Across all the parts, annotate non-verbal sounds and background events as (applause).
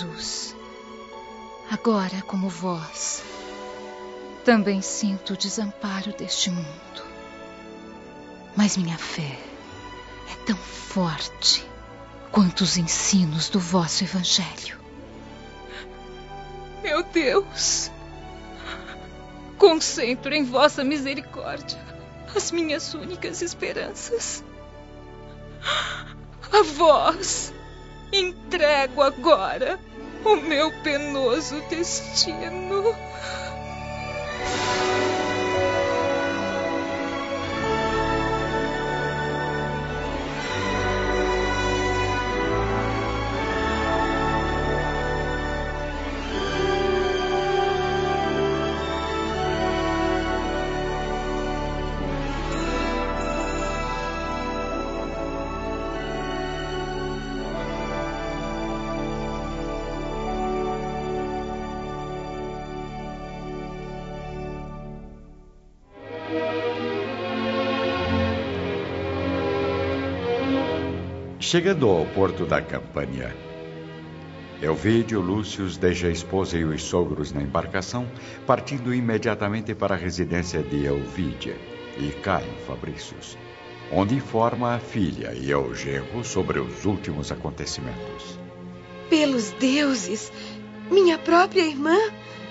Jesus, agora como vós, também sinto o desamparo deste mundo. Mas minha fé é tão forte quanto os ensinos do vosso Evangelho. Meu Deus, concentro em vossa misericórdia as minhas únicas esperanças. A vós entrego agora o meu penoso destino. Chegando ao porto da Campânia, Elvídio Lúcius deixa a esposa e os sogros na embarcação, partindo imediatamente para a residência de Elvídia e Caio Fabricius, onde informa a filha e o genro sobre os últimos acontecimentos. Pelos deuses! Minha própria irmã?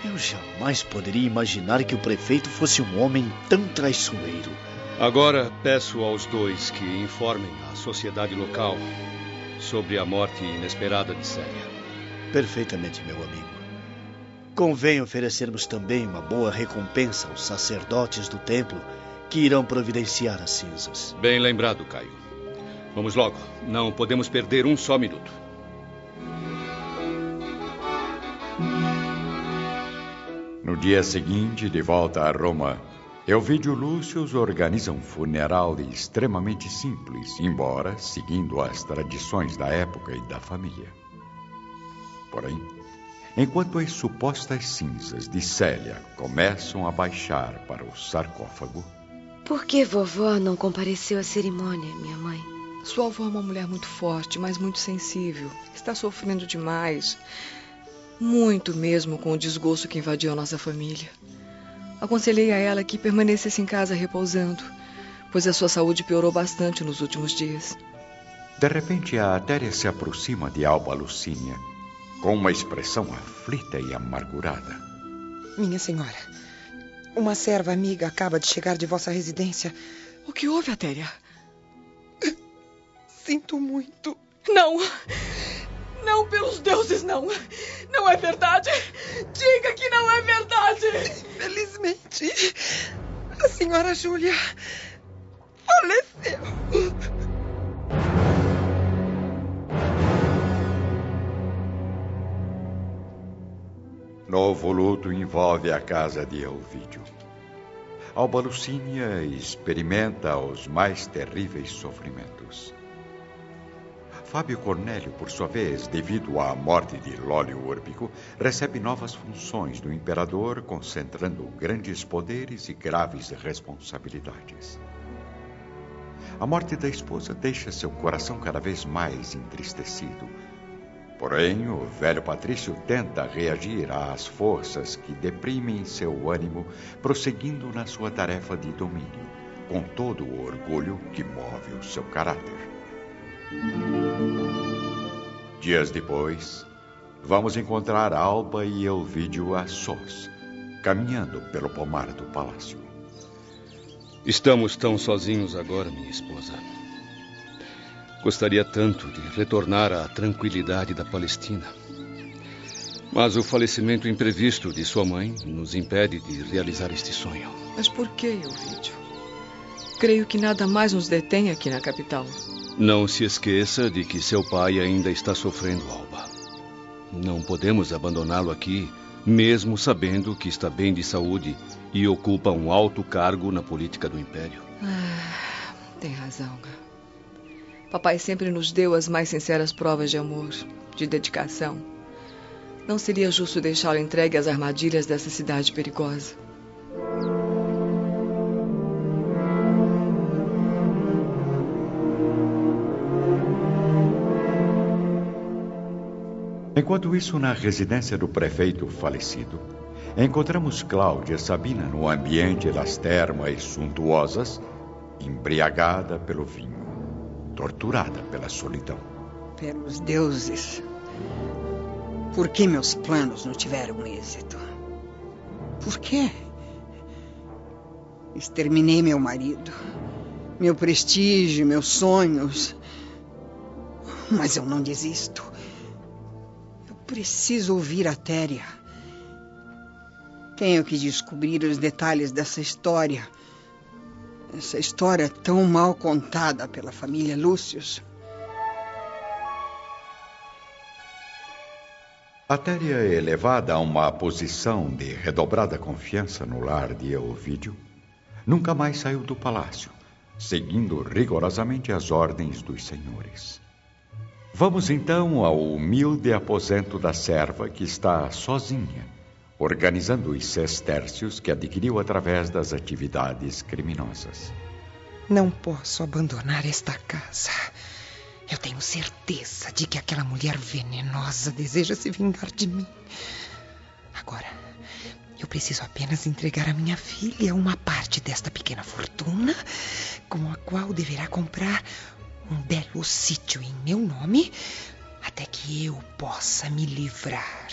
Eu jamais poderia imaginar que o prefeito fosse um homem tão traiçoeiro. Agora peço aos dois que informem a sociedade local sobre a morte inesperada de Célia. Perfeitamente, meu amigo. Convém oferecermos também uma boa recompensa aos sacerdotes do templo que irão providenciar as cinzas. Bem lembrado, Caio. Vamos logo. Não podemos perder um só minuto. No dia seguinte, de volta a Roma, Elvídio Lúcius organiza um funeral extremamente simples, embora seguindo as tradições da época e da família. Porém, enquanto as supostas cinzas de Célia começam a baixar para o sarcófago. Por que vovó não compareceu à cerimônia, minha mãe? Sua avó é uma mulher muito forte, mas muito sensível. Está sofrendo demais. Muito mesmo com o desgosto que invadiu a nossa família. Aconselhei a ela que permanecesse em casa repousando, pois a sua saúde piorou bastante nos últimos dias. De repente, a Atéria se aproxima de Alba Lucínia, com uma expressão aflita e amargurada. Minha senhora, uma serva amiga acaba de chegar de vossa residência. O que houve, Atéria? Sinto muito. Não! Não, pelos deuses, não! Não é verdade! Diga que não é verdade! Infelizmente, a senhora Júlia faleceu. Novo luto envolve a casa de Elvídio. Alba Lucínia experimenta os mais terríveis sofrimentos. Fábio Cornélio, por sua vez, devido à morte de Lólio Urbico, recebe novas funções do imperador, concentrando grandes poderes e graves responsabilidades. A morte da esposa deixa seu coração cada vez mais entristecido. Porém, o velho Patrício tenta reagir às forças que deprimem seu ânimo, prosseguindo na sua tarefa de domínio, com todo o orgulho que move o seu caráter. Dias depois, vamos encontrar Alba e Elvídio a sós, caminhando pelo pomar do palácio. Estamos tão sozinhos agora, minha esposa. Gostaria tanto de retornar à tranquilidade da Palestina. Mas o falecimento imprevisto de sua mãe nos impede de realizar este sonho. Mas por que, Elvídio? Creio que nada mais nos detém aqui na capital. Não se esqueça de que seu pai ainda está sofrendo, Alba. Não podemos abandoná-lo aqui, mesmo sabendo que está bem de saúde e ocupa um alto cargo na política do Império. Ah, tem razão. Papai sempre nos deu as mais sinceras provas de amor, de dedicação. Não seria justo deixá-lo entregue às armadilhas dessa cidade perigosa. Enquanto isso, na residência do prefeito falecido, encontramos Cláudia Sabina no ambiente das termas suntuosas, embriagada pelo vinho, torturada pela solidão. Pelos deuses, por que meus planos não tiveram êxito? Por quê? Exterminei meu marido, meu prestígio, meus sonhos. Mas eu não desisto. Preciso ouvir a Téria. Tenho que descobrir os detalhes dessa história. Essa história tão mal contada pela família Lúcius. A Téria, elevada a uma posição de redobrada confiança no lar de Eovídio, nunca mais saiu do palácio, seguindo rigorosamente as ordens dos senhores. Vamos então ao humilde aposento da serva que está sozinha, organizando os sestércios que adquiriu através das atividades criminosas. Não posso abandonar esta casa. Eu tenho certeza de que aquela mulher venenosa deseja se vingar de mim. Agora, eu preciso apenas entregar à minha filha uma parte desta pequena fortuna, com a qual deverá comprar um belo sítio em meu nome, até que eu possa me livrar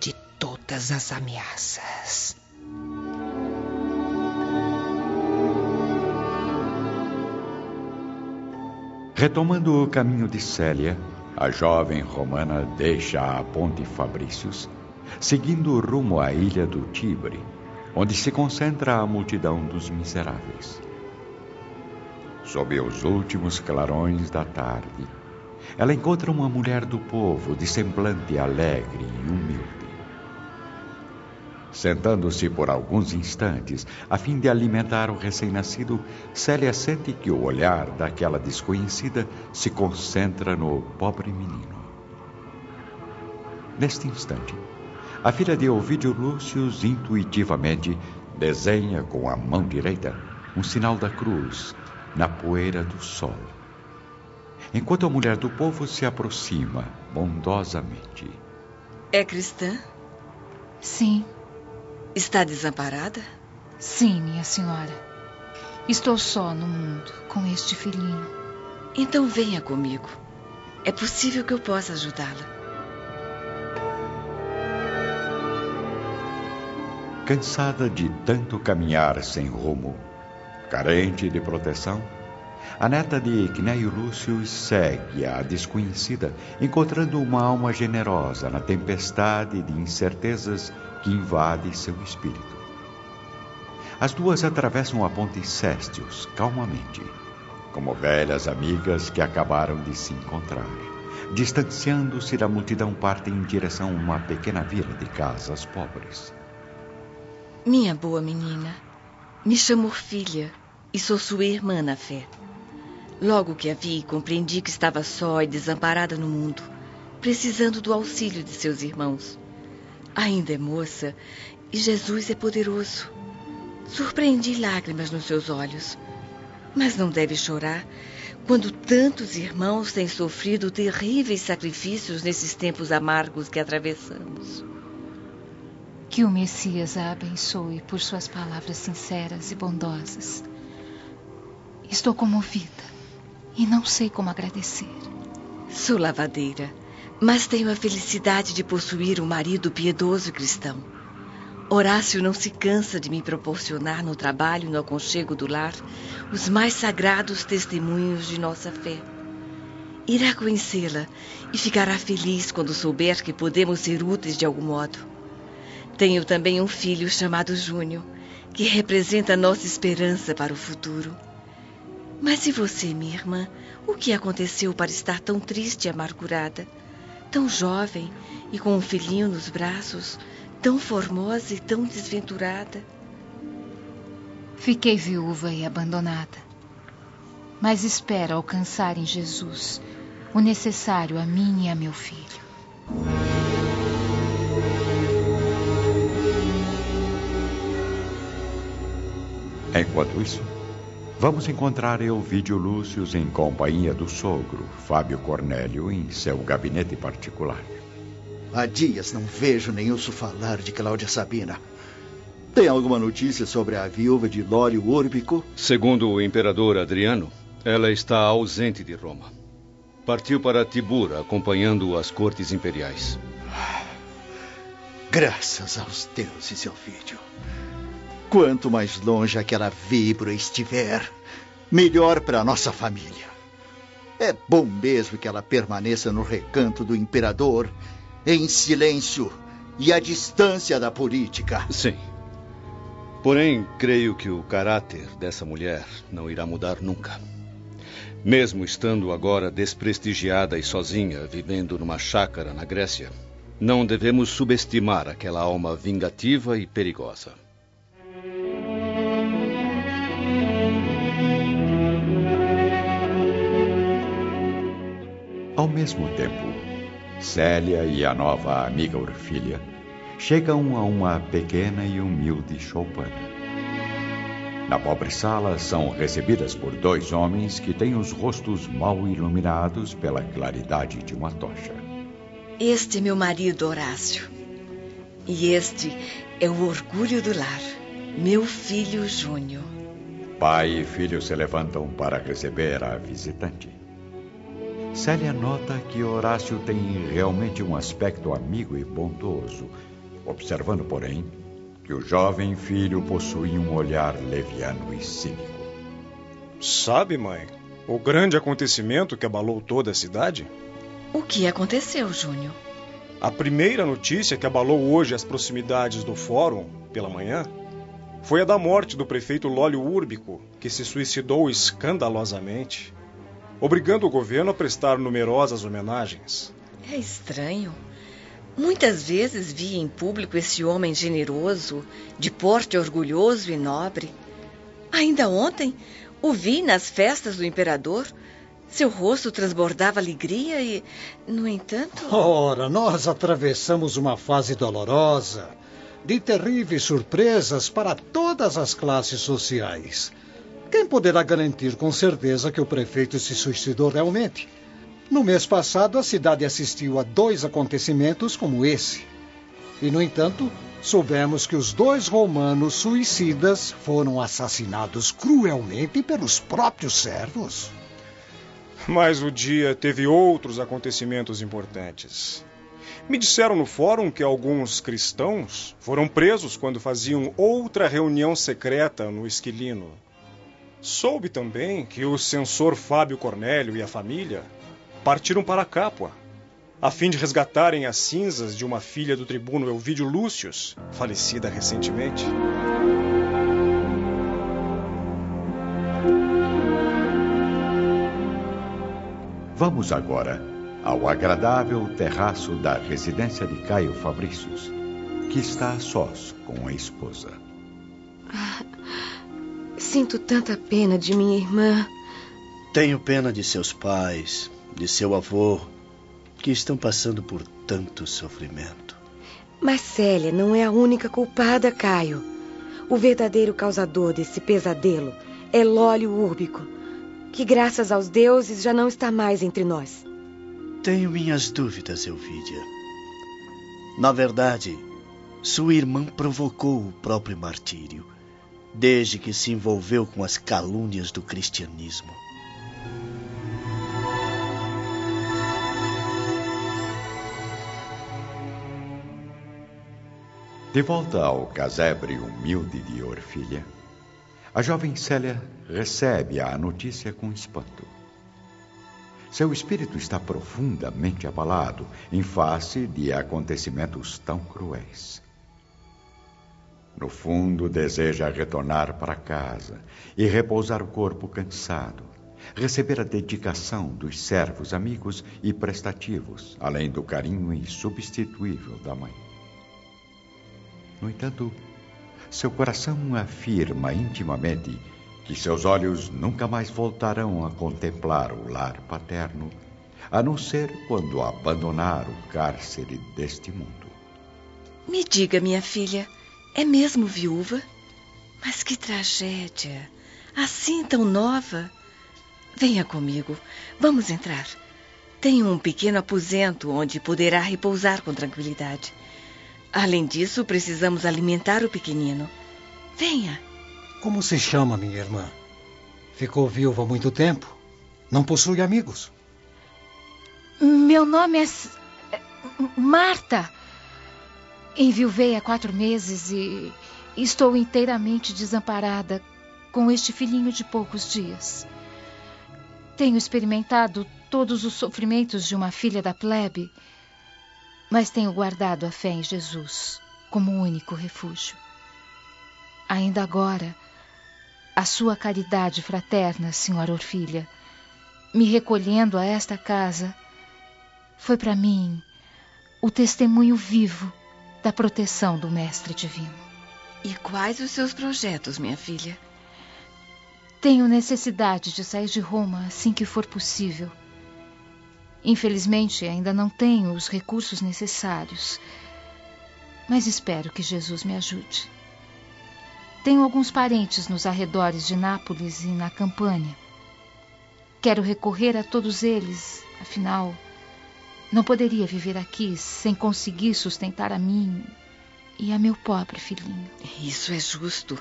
de todas as ameaças. Retomando o caminho de Célia, a jovem romana deixa a Ponte Fabrícios, seguindo rumo à ilha do Tibre, onde se concentra a multidão dos miseráveis. Sob os últimos clarões da tarde, ela encontra uma mulher do povo de semblante alegre e humilde. Sentando-se por alguns instantes, a fim de alimentar o recém-nascido, Célia sente que o olhar daquela desconhecida se concentra no pobre menino. Neste instante, a filha de Ovídio Lúcius intuitivamente desenha com a mão direita um sinal da cruz na poeira do sol. Enquanto a mulher do povo se aproxima bondosamente. É cristã? Sim. Está desamparada? Sim, minha senhora. Estou só no mundo com este filhinho. Então venha comigo. É possível que eu possa ajudá-la. Cansada de tanto caminhar sem rumo, carente de proteção, a neta de Cneio Lúcio segue a desconhecida, encontrando uma alma generosa na tempestade de incertezas que invade seu espírito. As duas atravessam a ponte Céstios calmamente, como velhas amigas que acabaram de se encontrar. Distanciando-se da multidão, partem em direção a uma pequena vila de casas pobres. Minha boa menina, me chamo Orfília e sou sua irmã na fé. Logo que a vi, compreendi que estava só e desamparada no mundo, precisando do auxílio de seus irmãos. Ainda é moça e Jesus é poderoso. Surpreendi lágrimas nos seus olhos. Mas não deve chorar quando tantos irmãos têm sofrido terríveis sacrifícios nesses tempos amargos que atravessamos. Que o Messias a abençoe por suas palavras sinceras e bondosas. Estou comovida e não sei como agradecer. Sou lavadeira, mas tenho a felicidade de possuir um marido piedoso e cristão. Horácio não se cansa de me proporcionar no trabalho e no aconchego do lar os mais sagrados testemunhos de nossa fé. Irá conhecê-la e ficará feliz quando souber que podemos ser úteis de algum modo. Tenho também um filho chamado Júnior, que representa nossa esperança para o futuro. Mas e você, minha irmã? O que aconteceu para estar tão triste e amargurada? Tão jovem e com um filhinho nos braços, tão formosa e tão desventurada. Fiquei viúva e abandonada. Mas espero alcançar em Jesus o necessário a mim e a meu filho. Enquanto isso, vamos encontrar Elvídio Lúcio em companhia do sogro, Fábio Cornélio, em seu gabinete particular. Há dias não vejo nem ouço falar de Cláudia Sabina. Tem alguma notícia sobre a viúva de Lório Urbico? Segundo o imperador Adriano, ela está ausente de Roma. Partiu para Tibura, acompanhando as cortes imperiais. Graças aos deuses, Elvídio. Quanto mais longe aquela víbora estiver, melhor para nossa família. É bom mesmo que ela permaneça no recanto do imperador, em silêncio e à distância da política. Sim. Porém, creio que o caráter dessa mulher não irá mudar nunca. Mesmo estando agora desprestigiada e sozinha, vivendo numa chácara na Grécia, não devemos subestimar aquela alma vingativa e perigosa. Ao mesmo tempo, Célia e a nova amiga Orfília chegam a uma pequena e humilde choupana. Na pobre sala são recebidas por dois homens que têm os rostos mal iluminados pela claridade de uma tocha. Este é meu marido, Horácio. E este é o orgulho do lar, meu filho Júnior. Pai e filho se levantam para receber a visitante. Célia nota que Horácio tem realmente um aspecto amigo e bondoso, observando, porém, que o jovem filho possui um olhar leviano e cínico. Sabe, mãe, o grande acontecimento que abalou toda a cidade? O que aconteceu, Júnior? A primeira notícia que abalou hoje as proximidades do fórum, pela manhã, foi a da morte do prefeito Lólio Úrbico, que se suicidou escandalosamente obrigando o governo a prestar numerosas homenagens. É estranho. Muitas vezes vi em público esse homem generoso, de porte orgulhoso e nobre. Ainda ontem o vi nas festas do imperador. Seu rosto transbordava alegria e, no entanto. Ora, nós atravessamos uma fase dolorosa, de terríveis surpresas para todas as classes sociais. Poderá garantir com certeza que o prefeito se suicidou realmente? No mês passado, a cidade assistiu a dois acontecimentos como esse. E, no entanto, soubemos que os dois romanos suicidas foram assassinados cruelmente pelos próprios servos. Mas o dia teve outros acontecimentos importantes. Me disseram no fórum que alguns cristãos foram presos quando faziam outra reunião secreta no Esquilino. Soube também que o censor Fábio Cornélio e a família partiram para Capua, a fim de resgatarem as cinzas de uma filha do tribuno Elvídio Lúcius, falecida recentemente. Vamos agora ao agradável terraço da residência de Caio Fabrícios, que está a sós com a esposa. Ah, Sinto tanta pena de minha irmã. Tenho pena de seus pais, de seu avô, que estão passando por tanto sofrimento. Mas Célia não é a única culpada, Caio. O verdadeiro causador desse pesadelo é Lólio Úrbico, que graças aos deuses já não está mais entre nós. Tenho minhas dúvidas, Elvídia. Na verdade, sua irmã provocou o próprio martírio desde que se envolveu com as calúnias do cristianismo. De volta ao casebre humilde de Orfilha, a jovem Célia recebe a notícia com espanto. Seu espírito está profundamente abalado em face de acontecimentos tão cruéis. No fundo, deseja retornar para casa e repousar o corpo cansado, receber a dedicação dos servos amigos e prestativos, além do carinho insubstituível da mãe. No entanto, seu coração afirma intimamente que seus olhos nunca mais voltarão a contemplar o lar paterno, a não ser quando abandonar o cárcere deste mundo. Me diga, minha filha, é mesmo viúva? Mas que tragédia! Assim tão nova! Venha comigo, vamos entrar. Tenho um pequeno aposento onde poderá repousar com tranquilidade. Além disso, precisamos alimentar o pequenino. Venha. Como se chama minha irmã? Ficou viúva há muito tempo. Não possui amigos. Meu nome é. Marta. Enviuvei há quatro meses e estou inteiramente desamparada com este filhinho de poucos dias. Tenho experimentado todos os sofrimentos de uma filha da plebe, mas tenho guardado a fé em Jesus como único refúgio. Ainda agora, a sua caridade fraterna, senhora Orfilha, me recolhendo a esta casa, foi para mim o testemunho vivo da proteção do Mestre Divino. E quais os seus projetos, minha filha? Tenho necessidade de sair de Roma assim que for possível. Infelizmente, ainda não tenho os recursos necessários, mas espero que Jesus me ajude. Tenho alguns parentes nos arredores de Nápoles e na Campânia. Quero recorrer a todos eles, afinal, não poderia viver aqui sem conseguir sustentar a mim e a meu pobre filhinho. Isso é justo.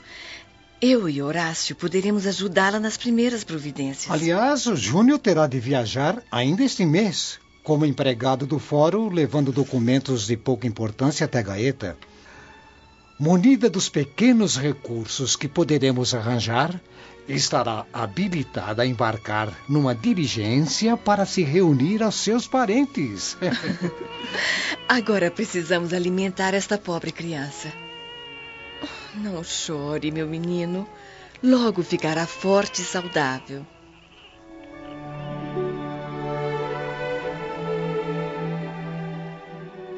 Eu e Horácio poderemos ajudá-la nas primeiras providências. Aliás, o Júnior terá de viajar ainda este mês, como empregado do fórum, levando documentos de pouca importância até Gaeta. Munida dos pequenos recursos que poderemos arranjar, estará habilitada a embarcar numa diligência para se reunir aos seus parentes. (laughs) Agora precisamos alimentar esta pobre criança. Não chore, meu menino. Logo ficará forte e saudável.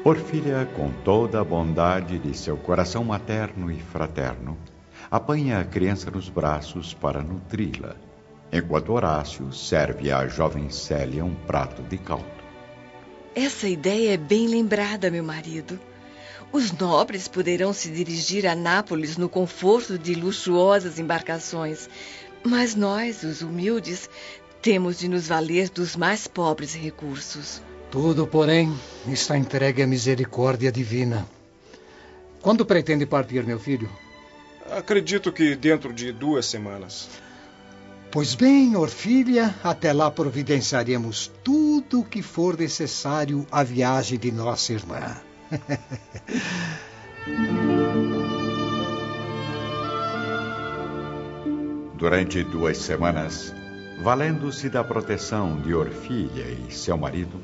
Orfília, com toda a bondade de seu coração materno e fraterno, apanha a criança nos braços para nutri-la, enquanto Horácio serve à jovem Célia um prato de caldo. Essa ideia é bem lembrada, meu marido. Os nobres poderão se dirigir a Nápoles no conforto de luxuosas embarcações, mas nós, os humildes, temos de nos valer dos mais pobres recursos. Tudo, porém, está entregue à misericórdia divina. Quando pretende partir, meu filho? Acredito que dentro de duas semanas. Pois bem, Orfília, até lá providenciaremos tudo o que for necessário à viagem de nossa irmã. (laughs) Durante duas semanas, valendo-se da proteção de Orfília e seu marido,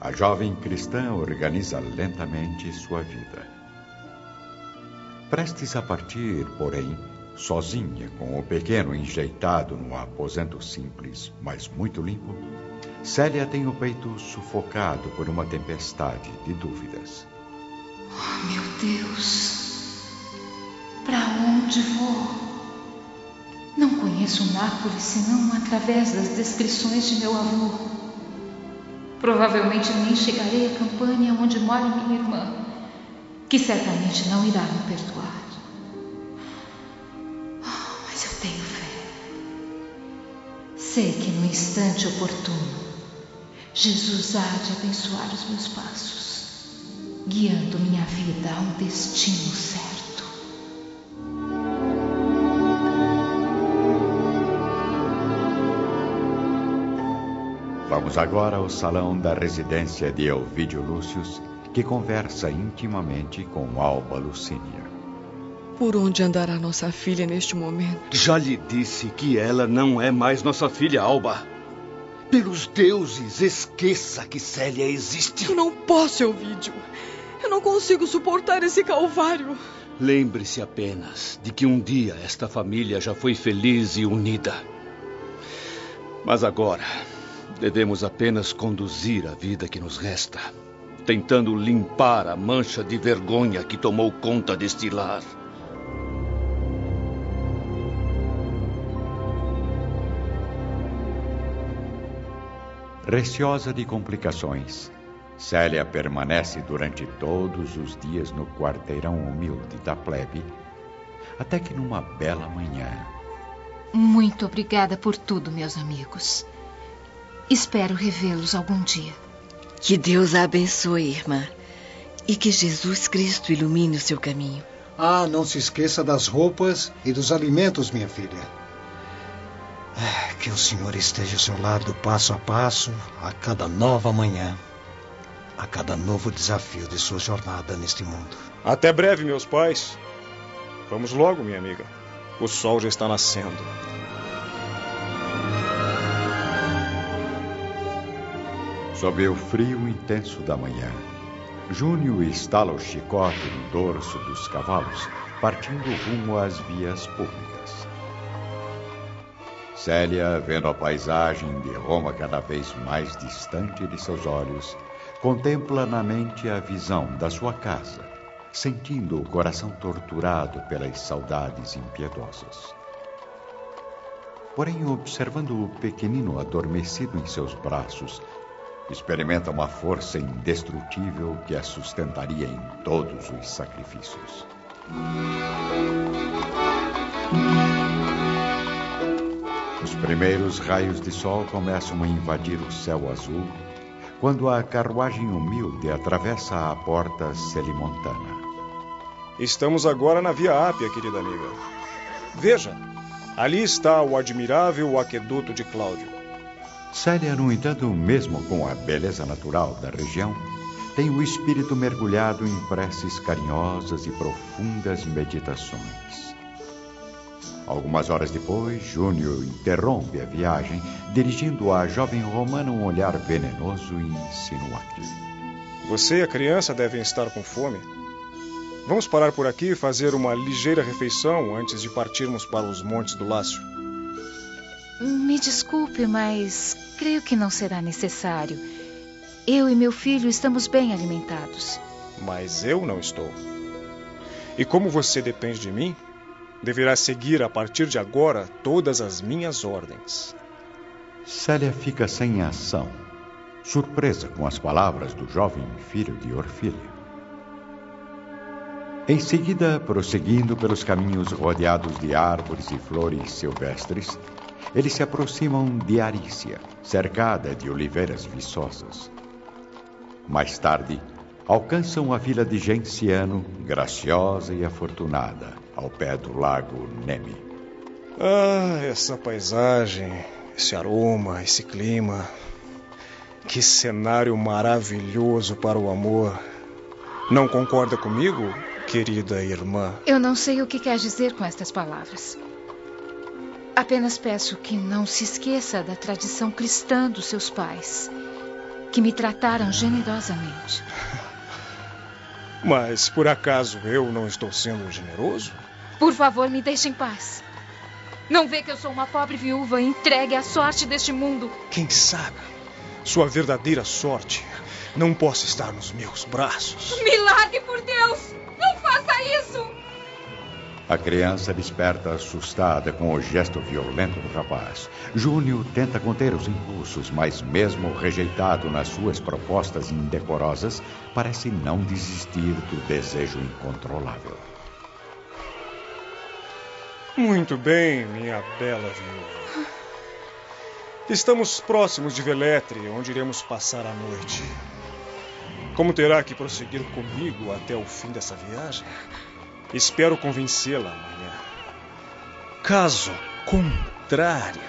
a jovem cristã organiza lentamente sua vida. Prestes a partir, porém, sozinha, com o pequeno enjeitado num aposento simples, mas muito limpo, Célia tem o peito sufocado por uma tempestade de dúvidas. Oh, meu Deus! Para onde vou? Não conheço Nápoles senão através das descrições de meu avô. Provavelmente nem chegarei à campanha onde mora minha irmã, que certamente não irá me perdoar. Oh, mas eu tenho fé. Sei que no instante oportuno, Jesus há de abençoar os meus passos guiando minha vida a um destino certo. Vamos agora ao salão da residência de Elvídio Lúcius, que conversa intimamente com Alba Lucínia. Por onde andará nossa filha neste momento? Já lhe disse que ela não é mais nossa filha, Alba. Pelos deuses, esqueça que Célia existe. Eu não posso, Elvídio. Eu não consigo suportar esse calvário. Lembre-se apenas de que um dia esta família já foi feliz e unida. Mas agora devemos apenas conduzir a vida que nos resta, tentando limpar a mancha de vergonha que tomou conta deste lar. Receosa de complicações, Célia permanece durante todos os dias no quarteirão humilde da plebe, até que numa bela manhã. Muito obrigada por tudo, meus amigos. Espero revê-los algum dia. Que Deus a abençoe, irmã. E que Jesus Cristo ilumine o seu caminho. Ah, não se esqueça das roupas e dos alimentos, minha filha. Ah, que o Senhor esteja ao seu lado passo a passo, a cada nova manhã, a cada novo desafio de sua jornada neste mundo. Até breve, meus pais. Vamos logo, minha amiga. O sol já está nascendo. Sob o frio intenso da manhã, Júnior estala o chicote no dorso dos cavalos, partindo rumo às vias públicas. Célia, vendo a paisagem de Roma cada vez mais distante de seus olhos, contempla na mente a visão da sua casa, sentindo o coração torturado pelas saudades impiedosas. Porém, observando o pequenino adormecido em seus braços, experimenta uma força indestrutível que a sustentaria em todos os sacrifícios. Os primeiros raios de sol começam a invadir o céu azul quando a carruagem humilde atravessa a porta celimontana. Estamos agora na Via Ápia, querida amiga. Veja, ali está o admirável aqueduto de Cláudio. Célia, no entanto, mesmo com a beleza natural da região, tem o espírito mergulhado em preces carinhosas e profundas meditações. Algumas horas depois, Júnior interrompe a viagem, dirigindo à jovem romana um olhar venenoso e insinuante. Você e a criança devem estar com fome. Vamos parar por aqui e fazer uma ligeira refeição antes de partirmos para os montes do Lácio. Me desculpe, mas creio que não será necessário. Eu e meu filho estamos bem alimentados. Mas eu não estou. E como você depende de mim, deverá seguir a partir de agora todas as minhas ordens. Célia fica sem ação, surpresa com as palavras do jovem filho de Orfília. Em seguida, prosseguindo pelos caminhos rodeados de árvores e flores silvestres, eles se aproximam de Arícia, cercada de oliveiras viçosas. Mais tarde, alcançam a vila de Genciano, graciosa e afortunada, ao pé do lago Nemi. Ah, essa paisagem, esse aroma, esse clima. Que cenário maravilhoso para o amor. Não concorda comigo, querida irmã? Eu não sei o que quer dizer com estas palavras. Apenas peço que não se esqueça da tradição cristã dos seus pais, que me trataram generosamente. Mas por acaso eu não estou sendo generoso? Por favor, me deixe em paz. Não vê que eu sou uma pobre viúva entregue à sorte deste mundo? Quem sabe sua verdadeira sorte não possa estar nos meus braços. Me largue, por Deus! Não faça isso! A criança desperta assustada com o gesto violento do rapaz. Júnior tenta conter os impulsos, mas, mesmo rejeitado nas suas propostas indecorosas, parece não desistir do desejo incontrolável. Muito bem, minha bela viúva. Estamos próximos de Veletre, onde iremos passar a noite. Como terá que prosseguir comigo até o fim dessa viagem? Espero convencê-la amanhã. Caso contrário.